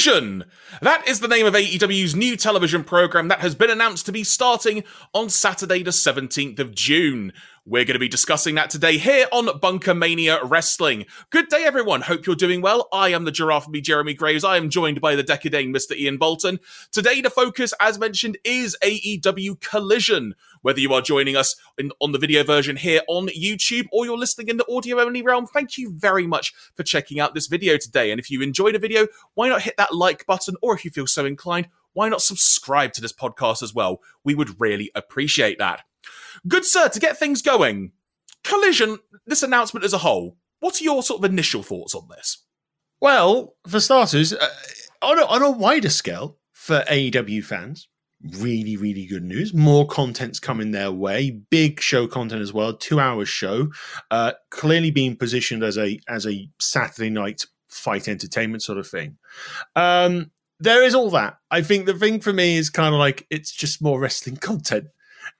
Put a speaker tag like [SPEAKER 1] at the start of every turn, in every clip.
[SPEAKER 1] That is the name of AEW's new television program that has been announced to be starting on Saturday, the 17th of June. We're going to be discussing that today here on BunkaMania Wrestling. Good day, everyone. Hope you're doing well. I am the giraffe, me, Jeremy Graves. I am joined by the Dekker Dane Mr. Ian Bolton. Today, the focus, as mentioned, is AEW Collision. Whether you are joining us in, on the video version here on YouTube or you're listening in the audio only realm, thank you very much for checking out this video today. And if you enjoyed a video, why not hit that like button? Or if you feel so inclined, why not subscribe to this podcast as well? We would really appreciate that. Good sir, to get things going, Collision, this announcement as a whole, what are your sort of initial thoughts on this?
[SPEAKER 2] Well, for starters, uh, on, a, on a wider scale for AEW fans, really, really good news. More content's coming their way. Big show content as well. Two hours show. Uh, clearly being positioned as a as a Saturday night fight entertainment sort of thing. Um, there is all that. I think the thing for me is kind of like it's just more wrestling content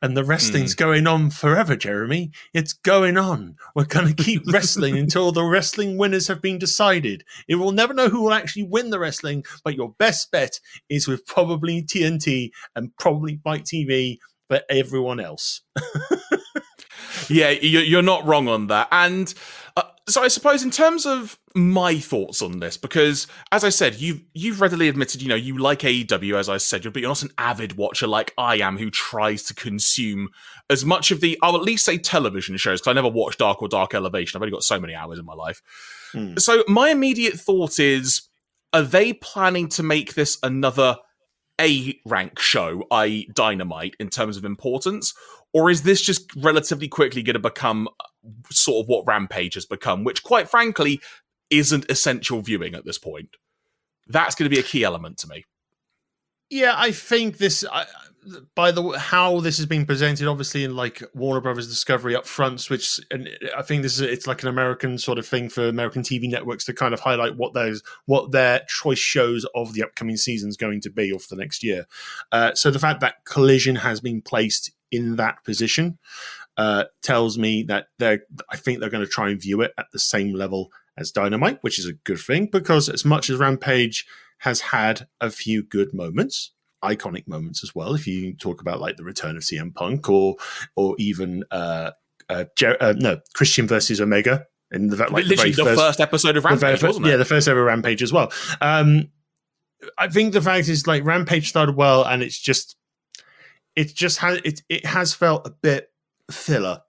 [SPEAKER 2] and the wrestling's mm. going on forever, Jeremy. It's going on. We're going to keep wrestling until the wrestling winners have been decided. It will never know who will actually win the wrestling, but your best bet is with probably TNT and probably FITE TV for everyone else.
[SPEAKER 1] yeah, you're not wrong on that. And uh, so I suppose in terms of my thoughts on this, because as I said, you've you've readily admitted, you know, you like AEW, as I said, but you're not an avid watcher like I am, who tries to consume as much of the, I'll at least say television shows, because I never watched Dark or Dark Elevation. I've only got so many hours in my life. Hmm. So my immediate thought is, are they planning to make this another A rank show, i.e., Dynamite, in terms of importance? Or is this just relatively quickly going to become sort of what Rampage has become, which quite frankly isn't essential viewing at this point. That's going to be a key element to me.
[SPEAKER 2] Yeah, I think this uh, by the how this has been presented, obviously in like Warner Brothers Discovery up front, which and I think this is it's like an American sort of thing for American TV networks to kind of highlight what those what their choice shows of the upcoming season is going to be or for the next year. Uh, so the fact that Collision has been placed in that position uh, tells me that they're. I think they're going to try and view it at the same level as Dynamite, which is a good thing because as much as Rampage has had a few good moments, iconic moments as well. If you talk about like the return of CM Punk or or even uh, uh, Jer- uh no Christian versus Omega in the
[SPEAKER 1] like literally the, the first, first, episode of Rampage,
[SPEAKER 2] first,
[SPEAKER 1] Yeah,
[SPEAKER 2] the first ever Rampage as well. Um, I think the fact is like Rampage started well, and it's just it just has it it has felt a bit filler,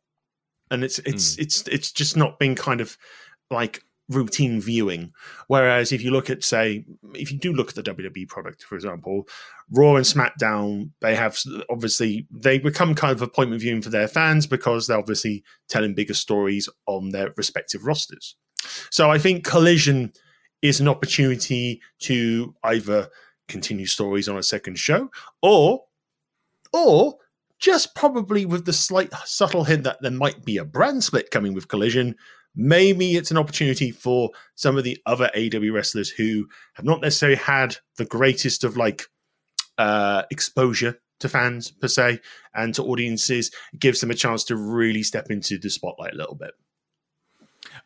[SPEAKER 2] and it's it's mm. it's it's just not been kind of like routine viewing. Whereas if you look at, say, if you do look at the WWE product, for example, Raw and SmackDown, they have obviously they become kind of appointment viewing for their fans because they're obviously telling bigger stories on their respective rosters. So I think Collision is an opportunity to either continue stories on a second show or or just probably with the slight subtle hint that there might be a brand split coming with Collision. Maybe it's an opportunity for some of the other AW wrestlers who have not necessarily had the greatest of like uh, exposure to fans per se and to audiences. It gives them a chance to really step into the spotlight a little bit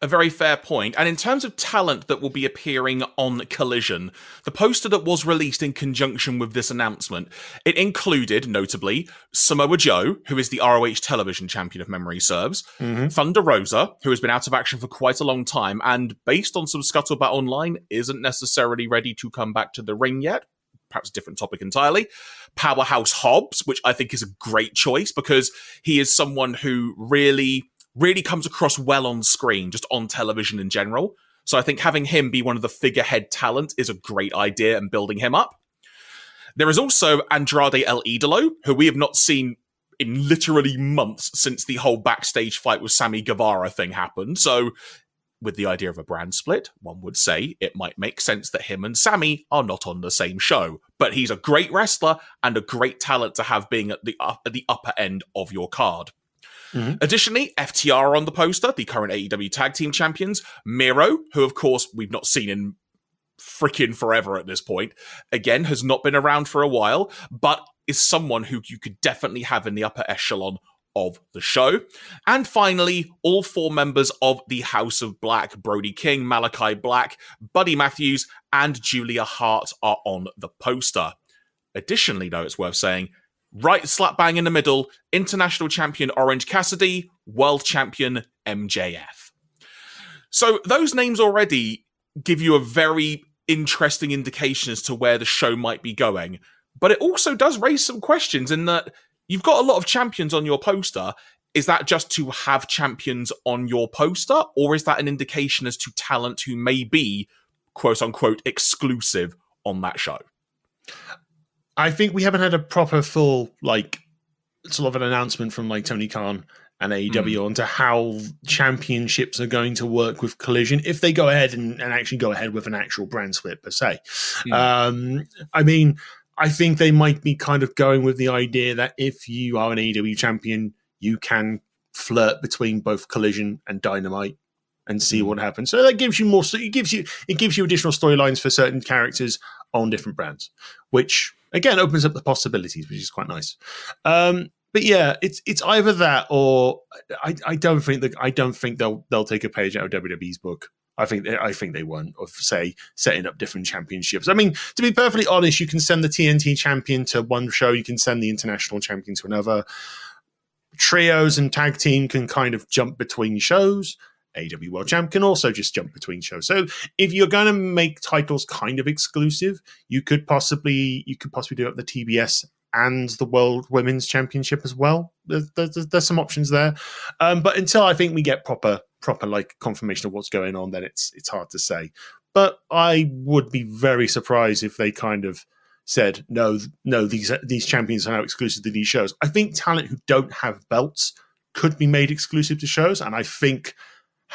[SPEAKER 1] a very fair point. And in terms of talent that will be appearing on Collision, the poster that was released in conjunction with this announcement, it included, notably, Samoa Joe, who is the ROH television champion if memory serves, mm-hmm. Thunder Rosa, who has been out of action for quite a long time, and based on some scuttlebutt online, isn't necessarily ready to come back to the ring yet perhaps a different topic entirely. Powerhouse Hobbs, which I think is a great choice because he is someone who really really comes across well on screen, just on television in general. So I think having him be one of the figurehead talent is a great idea and building him up. There is also Andrade El Idolo, who we have not seen in literally months since the whole backstage fight with Sammy Guevara thing happened. So, with the idea of a brand split, one would say it might make sense that him and Sammy are not on the same show. But he's a great wrestler and a great talent to have being at the, at the upper end of your card. Mm-hmm. Additionally, FTR on the poster, the current AEW Tag Team Champions, Miro, who of course we've not seen in freaking forever at this point, again has not been around for a while, but is someone who you could definitely have in the upper echelon of the show. And finally, all four members of the House of Black Brody King, Malachi Black, Buddy Matthews, and Julia Hart are on the poster. Additionally, though, it's worth saying, right slap bang in the middle, international champion Orange Cassidy, world champion MJF. So those names already give you a very interesting indication as to where the show might be going. But it also does raise some questions in that you've got a lot of champions on your poster. Is that just to have champions on your poster, or is that an indication as to talent who may be quote unquote exclusive on that show?
[SPEAKER 2] I think we haven't had a proper full like sort of an announcement from like Tony Khan and AEW mm. onto how championships are going to work with Collision if they go ahead and, and actually go ahead with an actual brand split per se. Mm. Um, I mean, I think they might be kind of going with the idea that if you are an AEW champion, you can flirt between both Collision and Dynamite and see mm. what happens. So that gives you more. It gives you it gives you additional storylines for certain characters on different brands, which again opens up the possibilities, which is quite nice. Um, but yeah, it's it's either that or I, I don't think that I don't think they'll they'll take a page out of WWE's book. I think they, I think they won't of say setting up different championships. I mean, to be perfectly honest, you can send the TNT champion to one show, you can send the international champion to another. Trios and tag team can kind of jump between shows. AW World Champ can also just jump between shows. So if you're going to make titles kind of exclusive, you could possibly you could possibly do it the TBS and the World Women's Championship as well. There's, there's, there's some options there, um, but until I think we get proper proper like confirmation of what's going on, then it's it's hard to say. But I would be very surprised if they kind of said no, no, these these champions are now exclusive to these shows. I think talent who don't have belts could be made exclusive to shows, and I think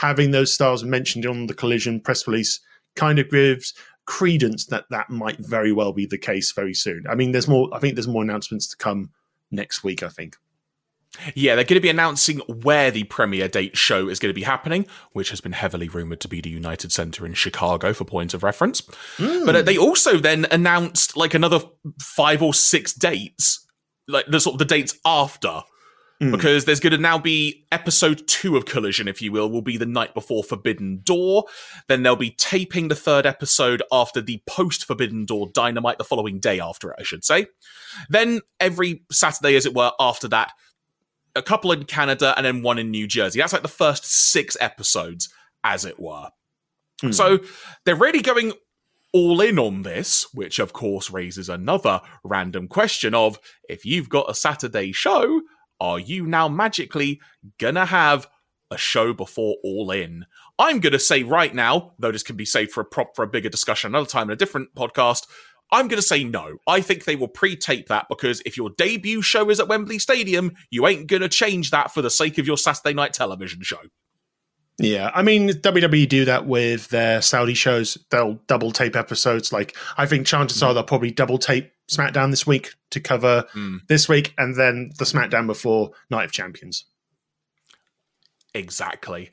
[SPEAKER 2] having those stars mentioned on the Collision press release kind of gives credence that that might very well be the case very soon. I mean, there's more. I think there's more announcements to come next week. I think.
[SPEAKER 1] Yeah, they're going to be announcing where the premiere date show is going to be happening, which has been heavily rumored to be the United Center in Chicago for point of reference. Mm. But uh, they also then announced like another five or six dates, like the sort of the dates after Mm. Because there's going to now be episode two of Collision, if you will, will be the night before Forbidden Door. Then they'll be taping the third episode after the post Forbidden Door Dynamite, the following day after it, I should say. Then every Saturday, as it were, after that, a couple in Canada and then one in New Jersey. That's like the first six episodes, as it were. Mm. So they're really going all in on this, which of course raises another random question of if you've got a Saturday show, are you now magically gonna have a show before All In? I'm gonna say right now, though this can be saved for a prop for a bigger discussion another time in a different podcast. I'm going to say no. I think they will pre tape that because if your debut show is at Wembley Stadium, you ain't going to change that for the sake of your Saturday night television show.
[SPEAKER 2] Yeah, I mean WWE do that with their Saudi shows. They'll double tape episodes. Like I think chances mm. are they'll probably double tape SmackDown this week to cover mm. this week, and then the SmackDown before Night of Champions.
[SPEAKER 1] Exactly.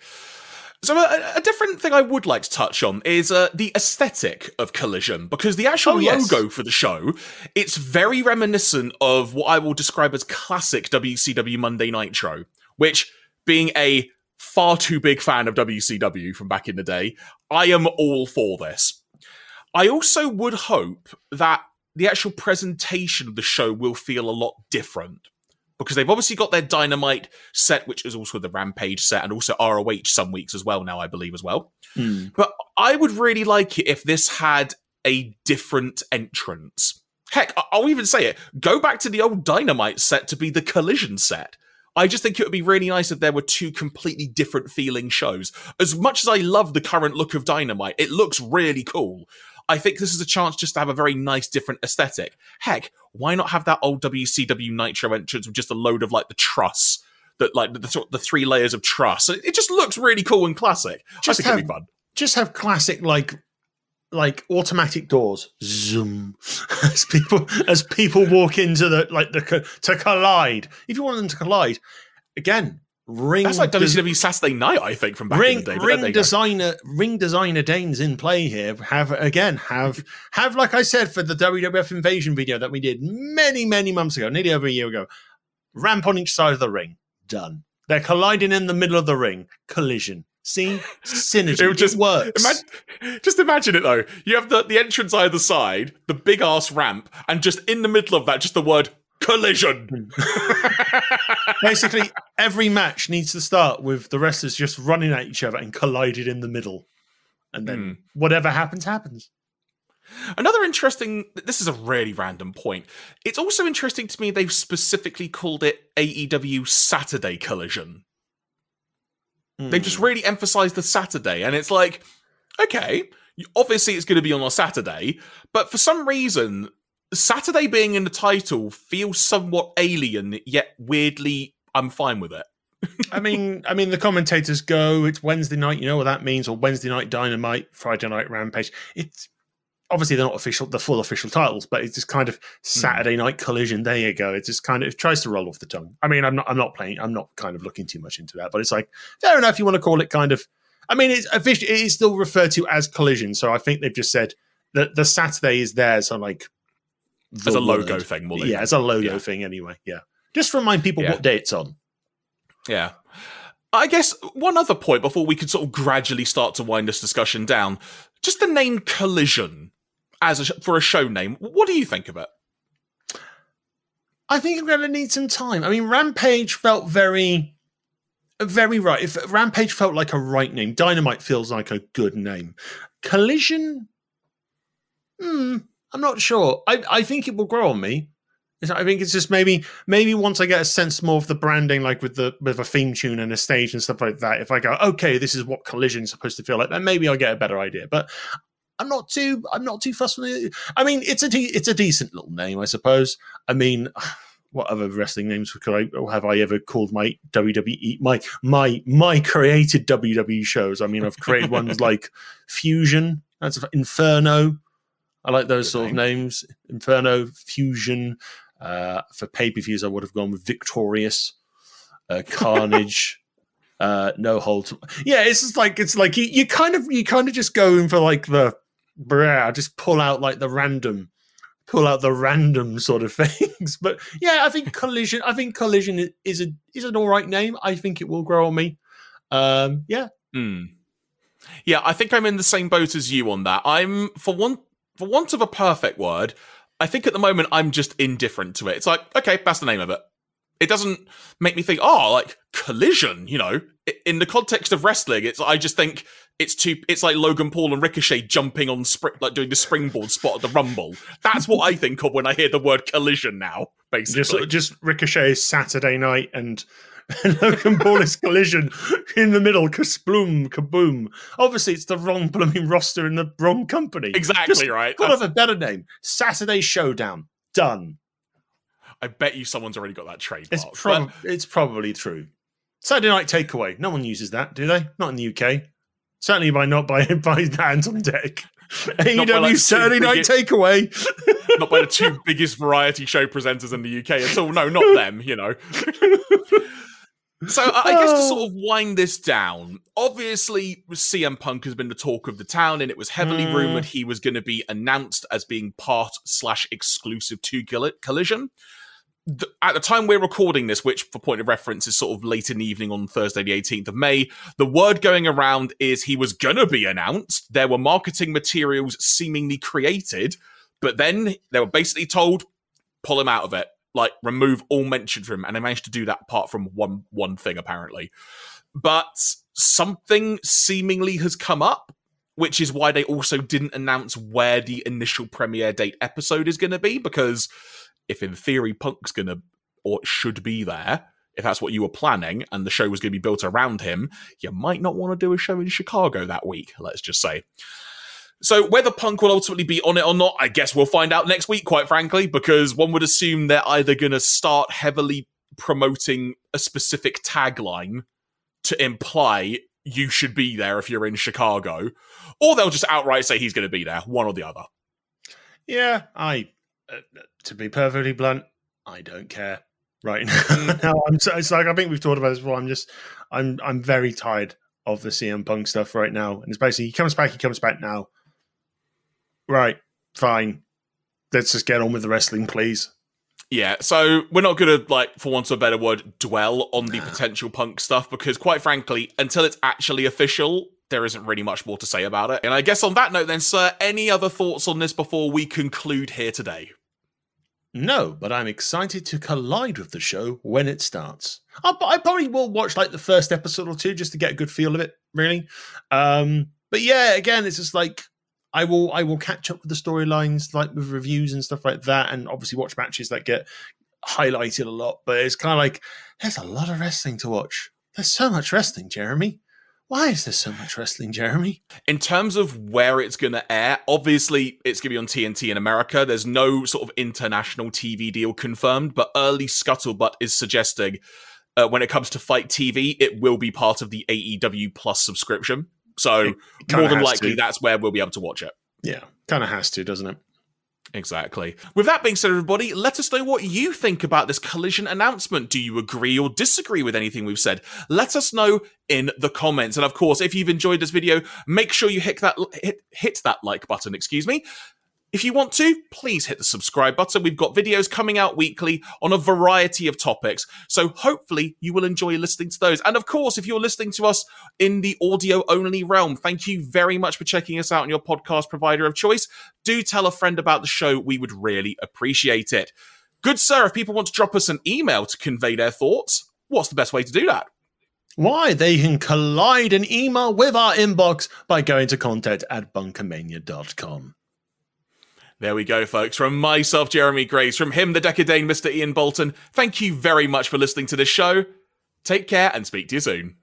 [SPEAKER 1] So a, a, different thing I would like to touch on is uh, the aesthetic of Collision because the actual oh, yes. logo for the show it's very reminiscent of what I will describe as classic WCW Monday Nitro, which being a far too big fan of WCW from back in the day, I am all for this. I also would hope that the actual presentation of the show will feel a lot different because they've obviously got their Dynamite set, which is also the Rampage set, and also ROH some weeks as well now, I believe as well. Mm. But I would really like it if this had a different entrance. Heck, I'll even say it. Go back to the old Dynamite set to be the Collision set. I just think it would be really nice if there were two completely different feeling shows. As much as I love the current look of Dynamite, it looks really cool. I think this is a chance just to have a very nice, different aesthetic. Heck, why not have that old WCW Nitro entrance with just a load of like the truss? That like the, the, the three layers of truss. It just looks really cool and classic. Just I think have, it'd be fun.
[SPEAKER 2] Just have classic like like automatic doors zoom as people as people walk into the like the to collide if you want them to collide again ring
[SPEAKER 1] that's like WCW Saturday Night I think from back
[SPEAKER 2] ring,
[SPEAKER 1] in the day
[SPEAKER 2] ring designer ring designer Dane's in play here have again have have like I said for the WWF invasion video that we did many many months ago nearly over a year ago ramp on each side of the ring Done. They're colliding in the middle of the ring. Collision. See, synergy.
[SPEAKER 1] It just-
[SPEAKER 2] it works.
[SPEAKER 1] Imagine, just imagine it though. You have the, the entrance either side, the big ass ramp, and just in the middle of that, just the word collision. Hmm.
[SPEAKER 2] Basically, every match needs to start with the wrestlers just running at each other and collided in the middle, and then
[SPEAKER 1] Hmm.
[SPEAKER 2] whatever happens, happens.
[SPEAKER 1] Another interesting. This is a really random point. It's also interesting to me they've specifically called it AEW Saturday Collision. They've just
[SPEAKER 2] Hmm.
[SPEAKER 1] really emphasized the Saturday, and it's like, okay, obviously it's going to be on a Saturday, but for some reason, Saturday being in the title feels somewhat alien, yet weirdly, I'm fine with it.
[SPEAKER 2] I mean, I mean, the commentators go, "It's Wednesday night." You know what that means? Or Wednesday night Dynamite, Friday night Rampage. It's obviously they're not official, the full official titles, but it's just kind of Saturday hmm. night collision. There you go. It just kind of it tries to roll off the tongue. I mean, I'm not, I'm not playing, I'm not kind of looking too much into that, but it's like fair enough. You want to call it kind of. I mean, it's official. It is still referred to as collision, so I think they've just said that the Saturday is there, so I'm like
[SPEAKER 1] As a logo
[SPEAKER 2] word.
[SPEAKER 1] thing, more than
[SPEAKER 2] Yeah, as a logo
[SPEAKER 1] Yeah.
[SPEAKER 2] thing, anyway. Yeah, just remind people
[SPEAKER 1] Yeah.
[SPEAKER 2] what day it's on.
[SPEAKER 1] Yeah. I guess one other point before we could sort of gradually start to wind this discussion down. Just the name Collision as a, sh- for a show name. What do you think of it?
[SPEAKER 2] I think I'm going to need some time. I mean, Rampage felt very, very right. If Rampage felt like a right name, Dynamite feels like a good name. Collision, hmm, I'm not sure. I, I think it will grow on me. I think it's just maybe maybe once I get a sense more of the branding, like with the with a theme tune and a stage and stuff like that. If I go, okay, this is what Collision is supposed to feel like, then maybe I'll get a better idea. But I'm not too I'm not too fussed with it. I mean, it's a de- it's a decent little name, I suppose. I mean, what other wrestling names could I or have I ever called my WWE my my my created WWE shows? I mean, I've created ones like Fusion, that's Inferno. I like those
[SPEAKER 1] Good
[SPEAKER 2] sort of names. Inferno, Fusion. Uh, for pay per views, I would have gone with Victorious, uh, Carnage. uh, no hold. Yeah, it's just like it's like you, you kind of you kind of just go in for like the brah, just pull out like the random pull out the random sort of things. But yeah, I think collision. I think collision is a is an all right name. I think it will grow on me. Um, yeah,
[SPEAKER 1] Hmm. Yeah, I think I'm in the same boat as you on that. I'm for one for want of a perfect word, I think at the moment I'm just indifferent to it. It's like, okay, that's the name of it. It doesn't make me think, oh, like collision, you know. In the context of wrestling, it's I just think it's too it's like Logan Paul and Ricochet jumping on spring like doing the springboard spot at the Rumble. That's what I think of when I hear the word collision now, basically.
[SPEAKER 2] just just Ricochet's Saturday night and. And Paul is collision in the middle, kasploom, kaboom. Obviously, it's the wrong blooming roster in the wrong company.
[SPEAKER 1] exactly
[SPEAKER 2] Just
[SPEAKER 1] right.
[SPEAKER 2] Could have a better name. Saturday Showdown. Done.
[SPEAKER 1] I bet you someone's already got that trademark.
[SPEAKER 2] It's
[SPEAKER 1] but-
[SPEAKER 2] it's probably true. Saturday Night Takeaway. No one uses that, do they? Not in the UK. Certainly by not by by Ant and Dec. AEW
[SPEAKER 1] like,
[SPEAKER 2] Saturday Night Takeaway.
[SPEAKER 1] not by the two biggest variety show presenters in the UK at all. No, not them, you know. So I guess to sort of wind this down, obviously CM Punk has been the talk of the town, and it was heavily
[SPEAKER 2] Mm.
[SPEAKER 1] rumored he was going to be announced as being part slash exclusive to Coll- Collision. At the time we're recording this, which for point of reference is sort of late in the evening on Thursday, the 18th of May, the word going around is he was going to be announced. There were marketing materials seemingly created, but then they were basically told, pull him out of it like remove all mention from him and they managed to do that apart from one one thing apparently. But something seemingly has come up which is why they also didn't announce where the initial premiere date episode is going to be because if in theory punk's going to or should be there if that's what you were planning and the show was going to be built around him you might not want to do a show in chicago that week let's just say so whether Punk will ultimately be on it or not, I guess we'll find out next week, quite frankly, because one would assume they're either going to start heavily promoting a specific tagline to imply you should be there if you're in Chicago, or they'll just outright say he's going to be there, one or the other.
[SPEAKER 2] Yeah, I. Uh, to be perfectly blunt, I don't care right now. now I'm so, it's like I think we've talked about this before. I'm just I'm I'm very tired of the CM Punk stuff right now, and it's basically he comes back, he comes back now. Right, fine. Let's just get on with the wrestling, please.
[SPEAKER 1] Yeah, so we're not going to, like, for want of a better word, dwell on the potential punk stuff because, quite frankly, until it's actually official, there isn't really much more to say about it. And I guess on that note, then, sir, any other thoughts on this before we conclude here today?
[SPEAKER 2] No, but I'm excited to collide with the show when it starts. I, I probably will watch like the first episode or two just to get a good feel of it, really. Um, but yeah, again, it's just like I will I will catch up with the storylines, like with reviews and stuff like that, and obviously watch matches that get highlighted a lot. But it's kind of like there's a lot of wrestling to watch. There's so much wrestling, Jeremy. Why is there so much wrestling, Jeremy?
[SPEAKER 1] In terms of where it's going to air, obviously it's going to be on TNT in America. There's no sort of international TV deal confirmed, but early scuttlebutt is suggesting uh, when it comes to FITE TV, it will be part of the AEW Plus subscription. So more than likely, to. that's where we'll be able to watch it.
[SPEAKER 2] Yeah, kind of has to, doesn't it?
[SPEAKER 1] Exactly. With that being said, everybody, let us know what you think about this collision announcement. Do you agree or disagree with anything we've said? Let us know in the comments. And of course, if you've enjoyed this video, make sure you hit that hit, hit that like button, excuse me. If you want to, please hit the subscribe button. We've got videos coming out weekly on a variety of topics. So hopefully you will enjoy listening to those. And of course, if you're listening to us in the audio only realm, thank you very much for checking us out on your podcast provider of choice. Do tell a friend about the show. We would really appreciate it. Good sir, if people want to drop us an email to convey their thoughts, what's the best way to do that?
[SPEAKER 2] Why, they can collide an email with our inbox by going to contact at bunkamania.com.
[SPEAKER 1] There we go, folks. From myself, Jeremy Graves, from him, the Dekker Dane, Mr. Ian Bolton, thank you very much for listening to this show. Take care and speak to you soon.